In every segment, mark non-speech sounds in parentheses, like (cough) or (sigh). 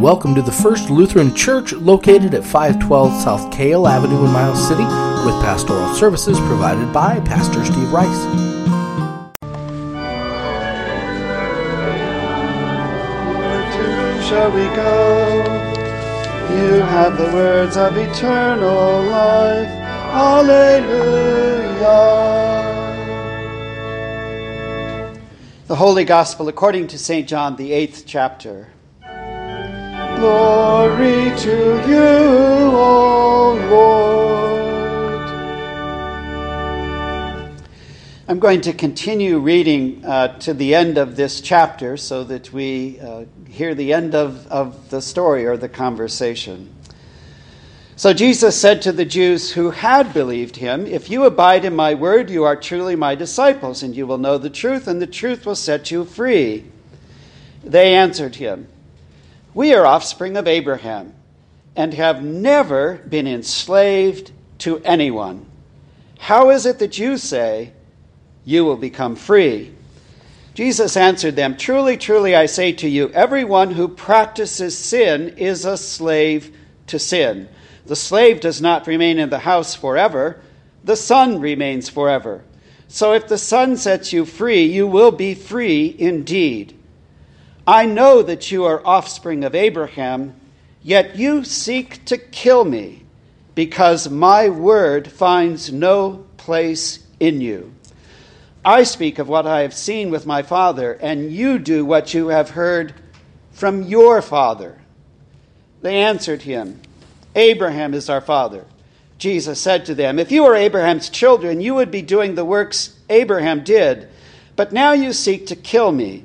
welcome to the First Lutheran Church located at 512 South Kale Avenue in Miles City with pastoral services provided by Pastor Steve Rice. Where to shall we go? You have the words of eternal life. Alleluia. The Holy Gospel according to St. John, the eighth chapter. Glory to you, O Lord. I'm going to continue reading uh, to the end of this chapter so that we uh, hear the end of, of the story or the conversation. So Jesus said to the Jews who had believed him, If you abide in my word, you are truly my disciples, and you will know the truth, and the truth will set you free. They answered him, we are offspring of Abraham and have never been enslaved to anyone. How is it that you say, You will become free? Jesus answered them, Truly, truly, I say to you, everyone who practices sin is a slave to sin. The slave does not remain in the house forever, the son remains forever. So if the son sets you free, you will be free indeed. I know that you are offspring of Abraham, yet you seek to kill me, because my word finds no place in you. I speak of what I have seen with my father, and you do what you have heard from your father. They answered him, Abraham is our father. Jesus said to them, If you were Abraham's children, you would be doing the works Abraham did. But now you seek to kill me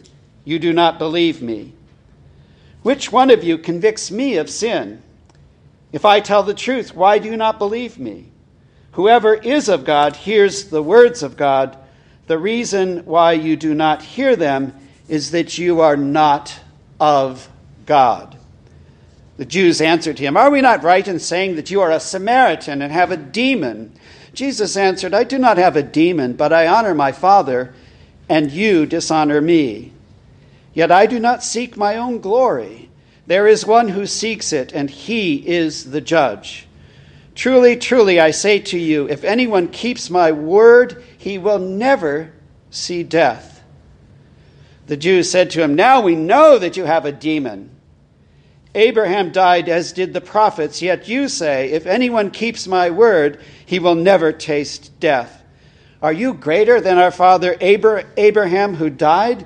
you do not believe me. Which one of you convicts me of sin? If I tell the truth, why do you not believe me? Whoever is of God hears the words of God. The reason why you do not hear them is that you are not of God. The Jews answered him, Are we not right in saying that you are a Samaritan and have a demon? Jesus answered, I do not have a demon, but I honor my Father, and you dishonor me. Yet I do not seek my own glory. There is one who seeks it, and he is the judge. Truly, truly, I say to you, if anyone keeps my word, he will never see death. The Jews said to him, Now we know that you have a demon. Abraham died as did the prophets, yet you say, If anyone keeps my word, he will never taste death. Are you greater than our father Abraham who died?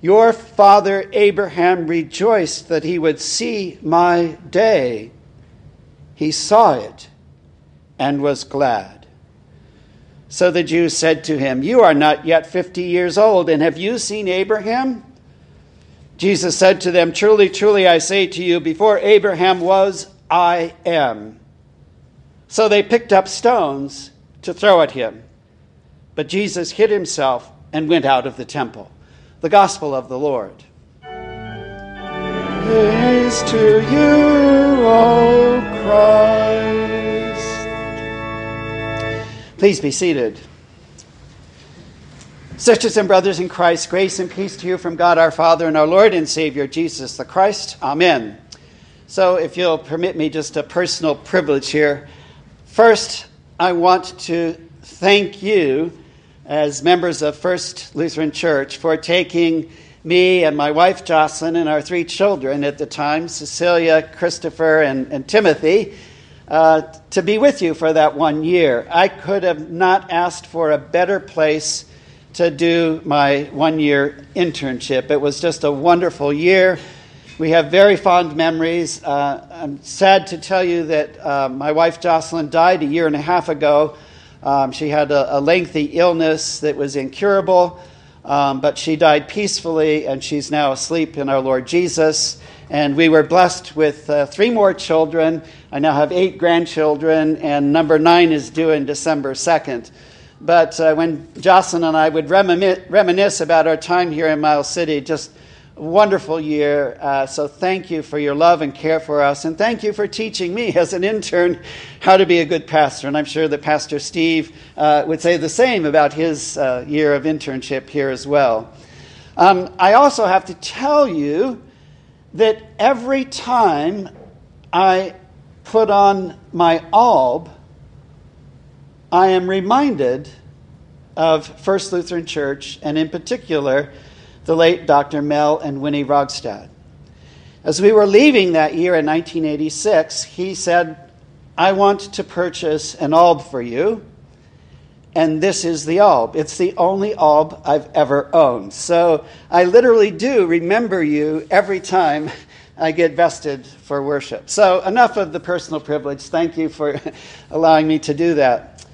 Your father Abraham rejoiced that he would see my day. He saw it and was glad. So the Jews said to him, You are not yet fifty years old, and have you seen Abraham? Jesus said to them, Truly, truly, I say to you, before Abraham was, I am. So they picked up stones to throw at him. But Jesus hid himself and went out of the temple. The Gospel of the Lord. Praise to you, O Christ. Please be seated. Sisters and brothers in Christ, grace and peace to you from God our Father and our Lord and Savior Jesus the Christ. Amen. So, if you'll permit me just a personal privilege here. First, I want to thank you as members of First Lutheran Church for taking me and my wife Jocelyn and our three children at the time, Cecilia, Christopher, and, and Timothy, uh, to be with you for that one year. I could have not asked for a better place to do my one year internship. It was just a wonderful year. We have very fond memories. Uh, I'm sad to tell you that uh, my wife Jocelyn died a year and a half ago. Um, she had a, a, lengthy illness that was incurable, um, but she died peacefully, and she's now asleep in our Lord Jesus. And we were blessed with uh, three more children. I now have eight grandchildren, and number nine is due in December 2nd. But uh, when Jocelyn and I would reminisce about our time here in Miles City, just wonderful year. Uh, so thank you for your love and care for us. And thank you for teaching me as an intern how to be a good pastor. And I'm sure that Pastor Steve uh, would say the same about his uh, year of internship here as well. Um, I also have to tell you that every time I put on my alb, I am reminded of First Lutheran Church, and in particular, the late Dr. Mel and Winnie Rogstad. As we were leaving that year in 1986, he said, I want to purchase an alb for you, and this is the alb. It's the only alb I've ever owned. So I literally do remember you every time (laughs) I get vested for worship. So enough of the personal privilege. Thank you for (laughs) allowing me to do that.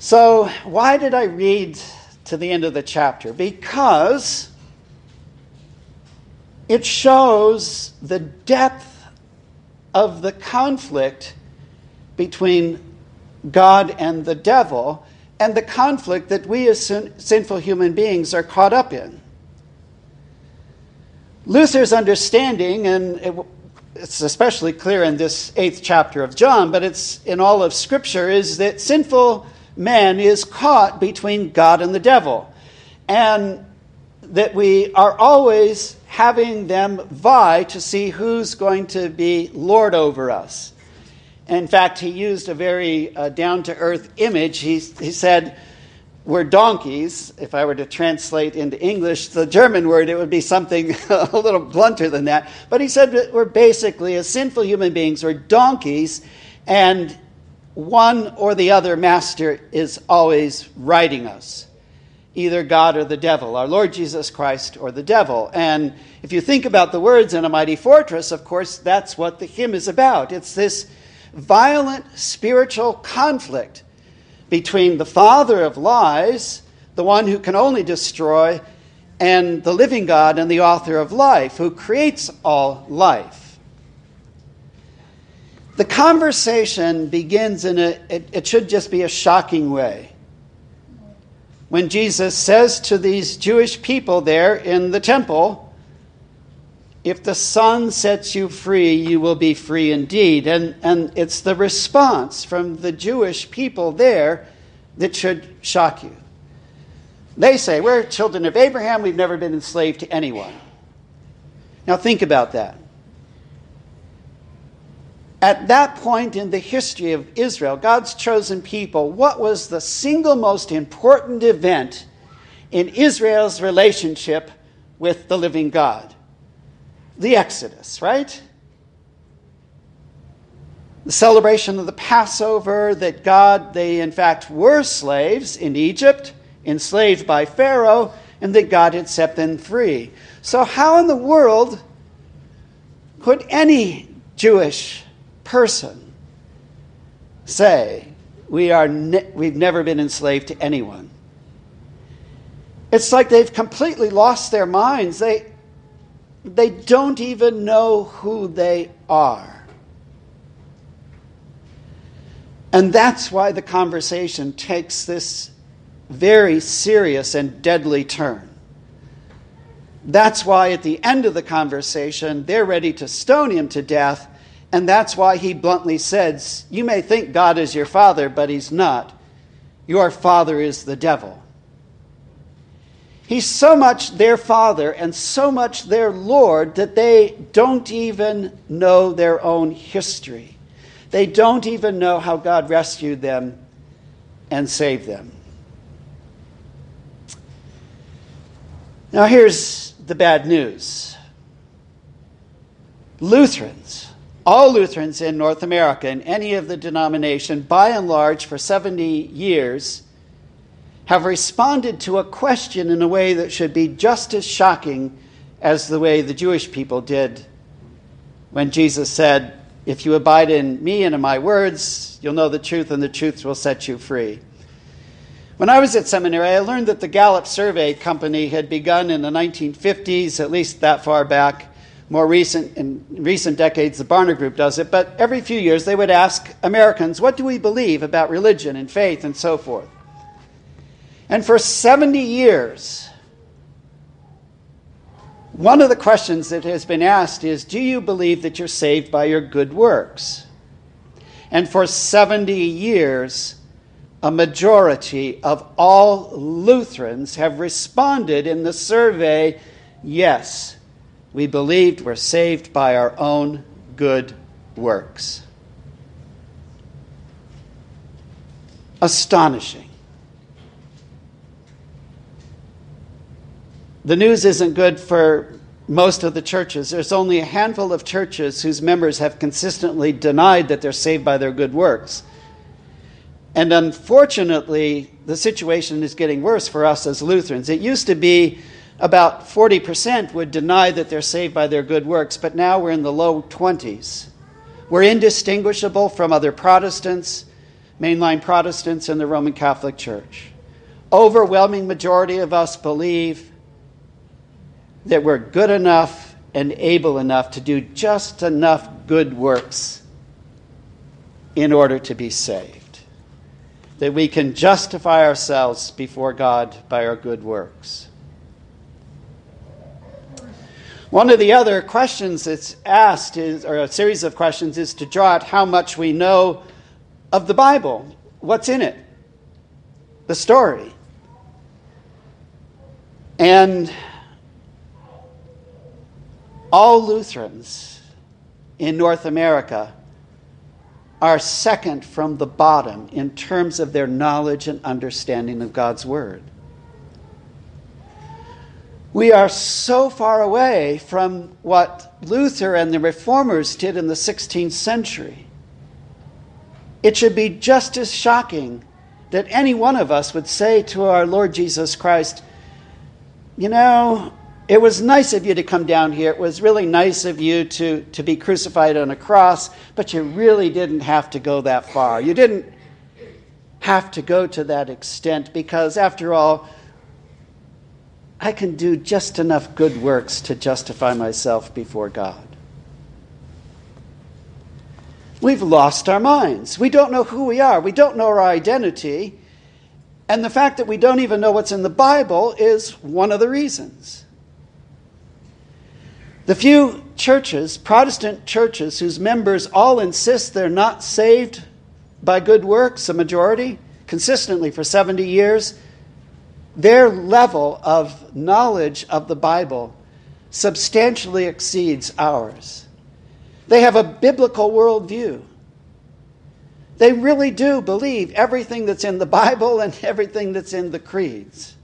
So, why did I read to the end of the chapter? Because it shows the depth of the conflict between God and the devil and the conflict that we as sin- sinful human beings are caught up in. Luther's understanding, and it, it's especially clear in this eighth chapter of John, but it's in all of Scripture, is that sinful man is caught between God and the devil. And that we are always having them vie to see who's going to be Lord over us. In fact, he used a very uh, down to earth image. He, he said, We're donkeys. If I were to translate into English the German word, it would be something (laughs) a little blunter than that. But he said that we're basically, as sinful human beings, we're donkeys, and one or the other master is always riding us either God or the devil, our Lord Jesus Christ or the devil. And if you think about the words in a mighty fortress, of course, that's what the hymn is about. It's this violent spiritual conflict between the father of lies, the one who can only destroy, and the living God and the author of life, who creates all life. The conversation begins in a, it, it should just be a shocking way. When Jesus says to these Jewish people there in the temple, if the Son sets you free, you will be free indeed. And, and it's the response from the Jewish people there that should shock you. They say, We're children of Abraham, we've never been enslaved to anyone. Now think about that. At that point in the history of Israel, God's chosen people, what was the single most important event in Israel's relationship with the living God? The Exodus, right? The celebration of the Passover, that God, they in fact were slaves in Egypt, enslaved by Pharaoh, and that God had set them free. So, how in the world could any Jewish person say, we are ne- we've never been enslaved to anyone. It's like they've completely lost their minds. They, they don't even know who they are. And that's why the conversation takes this very serious and deadly turn. That's why at the end of the conversation, they're ready to stone him to death and that's why he bluntly says, You may think God is your father, but he's not. Your father is the devil. He's so much their father and so much their Lord that they don't even know their own history. They don't even know how God rescued them and saved them. Now, here's the bad news Lutherans, all Lutherans in North America, in any of the denomination, by and large, for 70 years, have responded to a question in a way that should be just as shocking as the way the Jewish people did when Jesus said, If you abide in me and in my words, you'll know the truth, and the truth will set you free. When I was at seminary, I learned that the Gallup Survey Company had begun in the 1950s, at least that far back. More recent, in recent decades, the Barna Group does it. But every few years, they would ask Americans, What do we believe about religion and faith and so forth? And for 70 years, one of the questions that has been asked is Do you believe that you're saved by your good works? And for 70 years, a majority of all Lutherans have responded in the survey yes, we believed we're saved by our own good works. Astonishing. The news isn't good for most of the churches. There's only a handful of churches whose members have consistently denied that they're saved by their good works. And unfortunately, the situation is getting worse for us as Lutherans. It used to be about 40% would deny that they're saved by their good works, but now we're in the low 20s. We're indistinguishable from other Protestants, mainline Protestants and the Roman Catholic Church. Overwhelming majority of us believe that we're good enough and able enough to do just enough good works in order to be saved. That we can justify ourselves before God by our good works. One of the other questions that's asked is, or a series of questions, is to draw out how much we know of the Bible. What's in it? The story. And all Lutherans in North America are second from the bottom in terms of their knowledge and understanding of God's Word. We are so far away from what Luther and the Reformers did in the 16th century. It should be just as shocking that any one of us would say to our Lord Jesus Christ, You know, it was nice of you to come down here. It was really nice of you to, to be crucified on a cross, but you really didn't have to go that far. You didn't have to go to that extent because, after all, I can do just enough good works to justify myself before God. We've lost our minds. We don't know who we are. We don't know our identity. And the fact that we don't even know what's in the Bible is one of the reasons. The few churches, Protestant churches, whose members all insist they're not saved by good works, a majority, consistently for 70 years, their level of knowledge of the Bible substantially exceeds ours. They have a biblical worldview. They really do believe everything that's in the Bible and everything that's in the creeds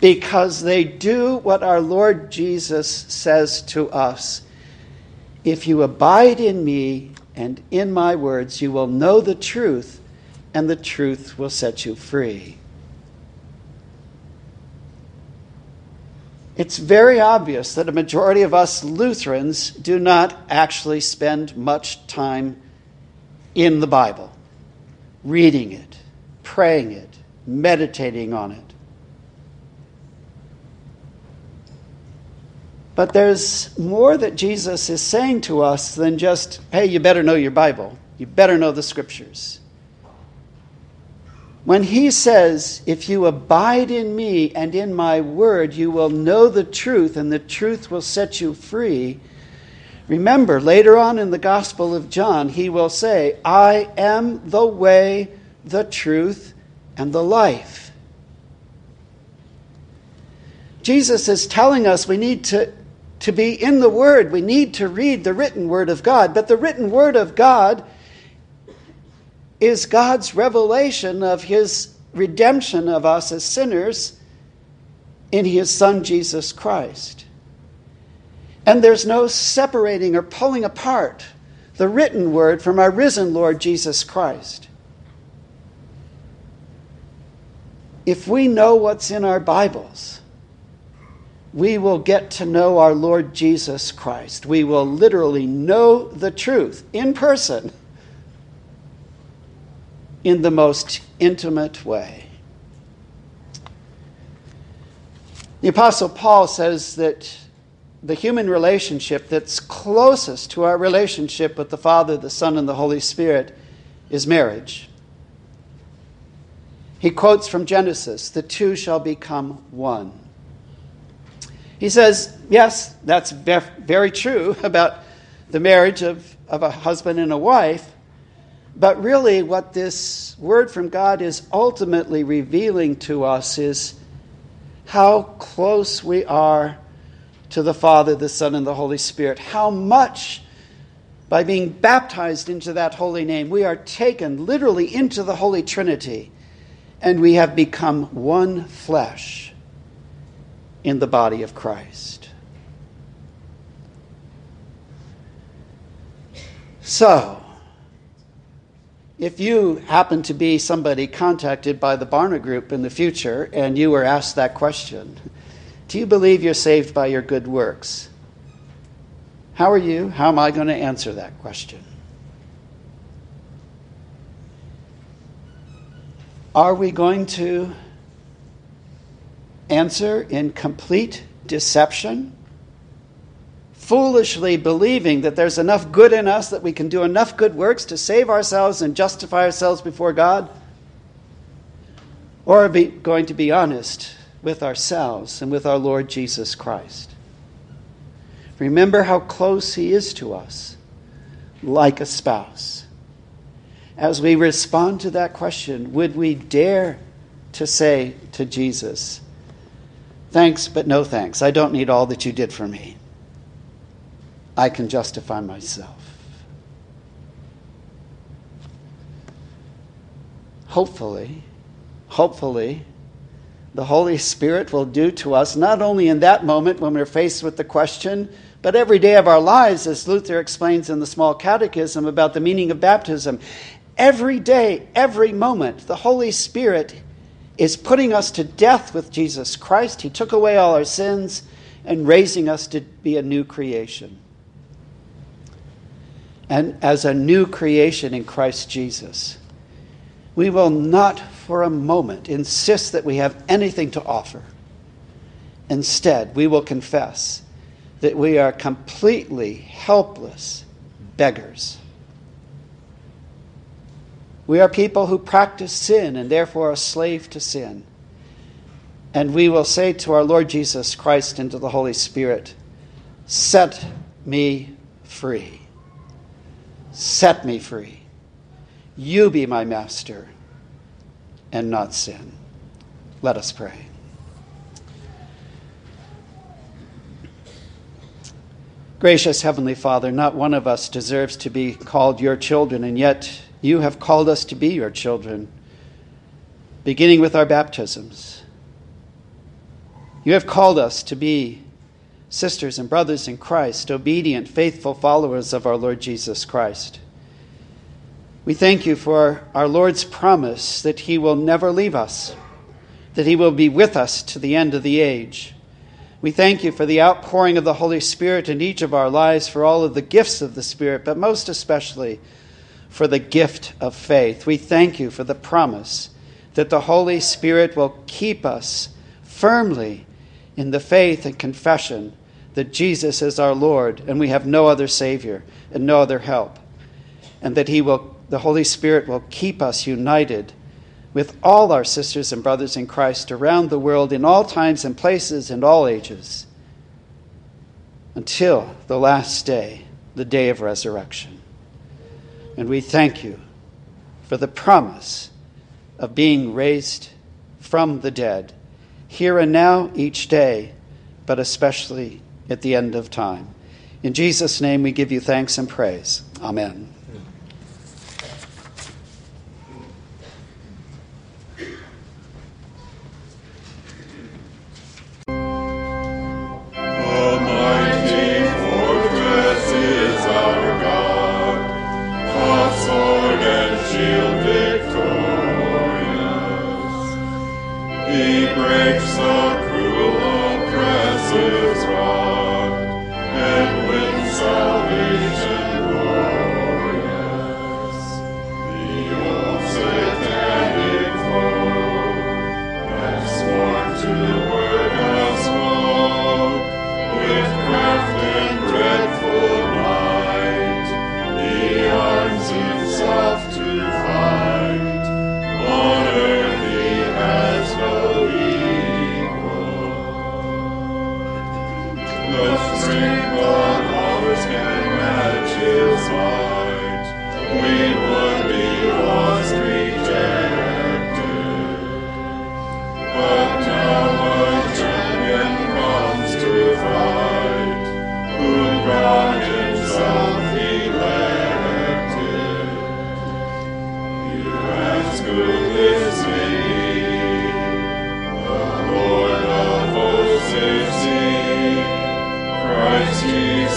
because they do what our Lord Jesus says to us If you abide in me and in my words, you will know the truth, and the truth will set you free. It's very obvious that a majority of us Lutherans do not actually spend much time in the Bible, reading it, praying it, meditating on it. But there's more that Jesus is saying to us than just, hey, you better know your Bible. You better know the scriptures. When he says, if you abide in me and in my word, you will know the truth, and the truth will set you free. Remember, later on in the Gospel of John, he will say, I am the way, the truth, and the life. Jesus is telling us we need to, to be in the Word. We need to read the written Word of God. But the written Word of God is God's revelation of His redemption of us as sinners in His Son, Jesus Christ. And there's no separating or pulling apart the written Word from our risen Lord Jesus Christ. If we know what's in our Bibles, we will get to know our Lord Jesus Christ. We will literally know the truth in person in the most intimate way. The Apostle Paul says that the human relationship that's closest to our relationship with the Father, the Son, and the Holy Spirit is marriage. He quotes from Genesis the two shall become one. He says, yes, that's very true (laughs) about the marriage of, of a husband and a wife, but really, what this word from God is ultimately revealing to us is how close we are to the Father, the Son, and the Holy Spirit. How much, by being baptized into that holy name, we are taken literally into the Holy Trinity and we have become one flesh in the body of Christ. So, if you happen to be somebody contacted by the Barna Group in the future and you were asked that question, do you believe you're saved by your good works? How are you? How am I going to answer that question? Are we going to answer in complete deception? Foolishly believing that there's enough good in us that we can do enough good works to save ourselves and justify ourselves before God? Or are we going to be honest with ourselves and with our Lord Jesus Christ? Remember how close He is to us, like a spouse. As we respond to that question, would we dare to say to Jesus, Thanks, but no thanks. I don't need all that you did for me. I can justify myself. Hopefully, hopefully, the Holy Spirit will do to us, not only in that moment when we're faced with the question, but every day of our lives, as Luther explains in the Small Catechism about the meaning of baptism. Every day, every moment, the Holy Spirit is putting us to death with Jesus Christ. He took away all our sins and raising us to be a new creation and as a new creation in Christ Jesus. We will not for a moment insist that we have anything to offer. Instead, we will confess that we are completely helpless beggars. We are people who practice sin and therefore are slave to sin. And we will say to our Lord Jesus Christ and to the Holy Spirit, Set me free. Set me free. You be my master and not sin. Let us pray. Gracious Heavenly Father, not one of us deserves to be called your children, and yet you have called us to be your children, beginning with our baptisms. You have called us to be sisters and brothers in Christ, obedient, faithful followers of our Lord Jesus Christ. We thank you for our Lord's promise that He will never leave us, that He will be with us to the end of the age. We thank you for the outpouring of the Holy Spirit in each of our lives, for all of the gifts of the Spirit, but most especially for the gift of faith. We thank you for the promise that the Holy Spirit will keep us firmly in the faith and confession that Jesus is our Lord and we have no other Savior and no other help, and that He will, the Holy Spirit will keep us united with all our sisters and brothers in Christ around the world in all times and places and all ages until the last day, the day of resurrection. And we thank you for the promise of being raised from the dead, here and now, each day, but especially at the end of time. In Jesus' name, we give you thanks and praise. Amen.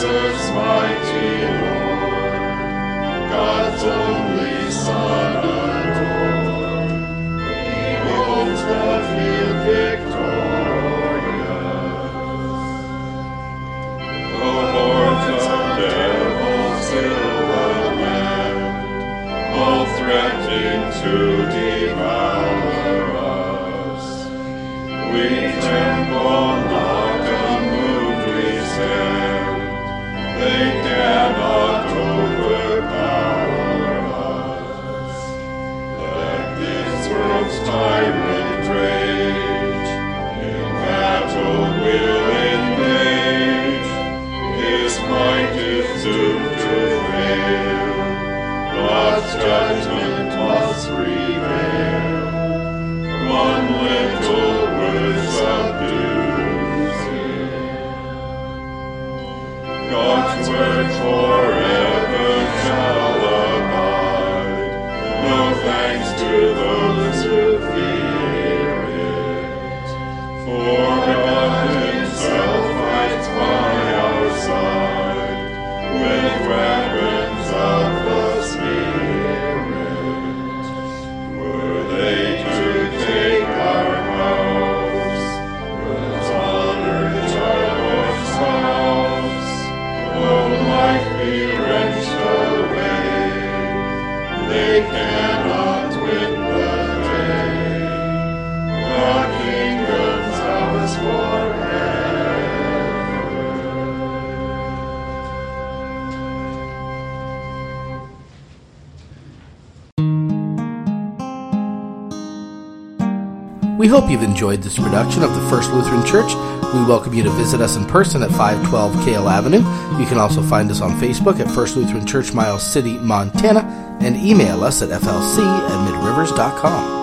Jesus' mighty name. We hope you've enjoyed this production of the First Lutheran Church. We welcome you to visit us in person at 512 Kale Avenue. You can also find us on Facebook at First Lutheran Church, Miles City, Montana, and email us at flc at midrivers.com.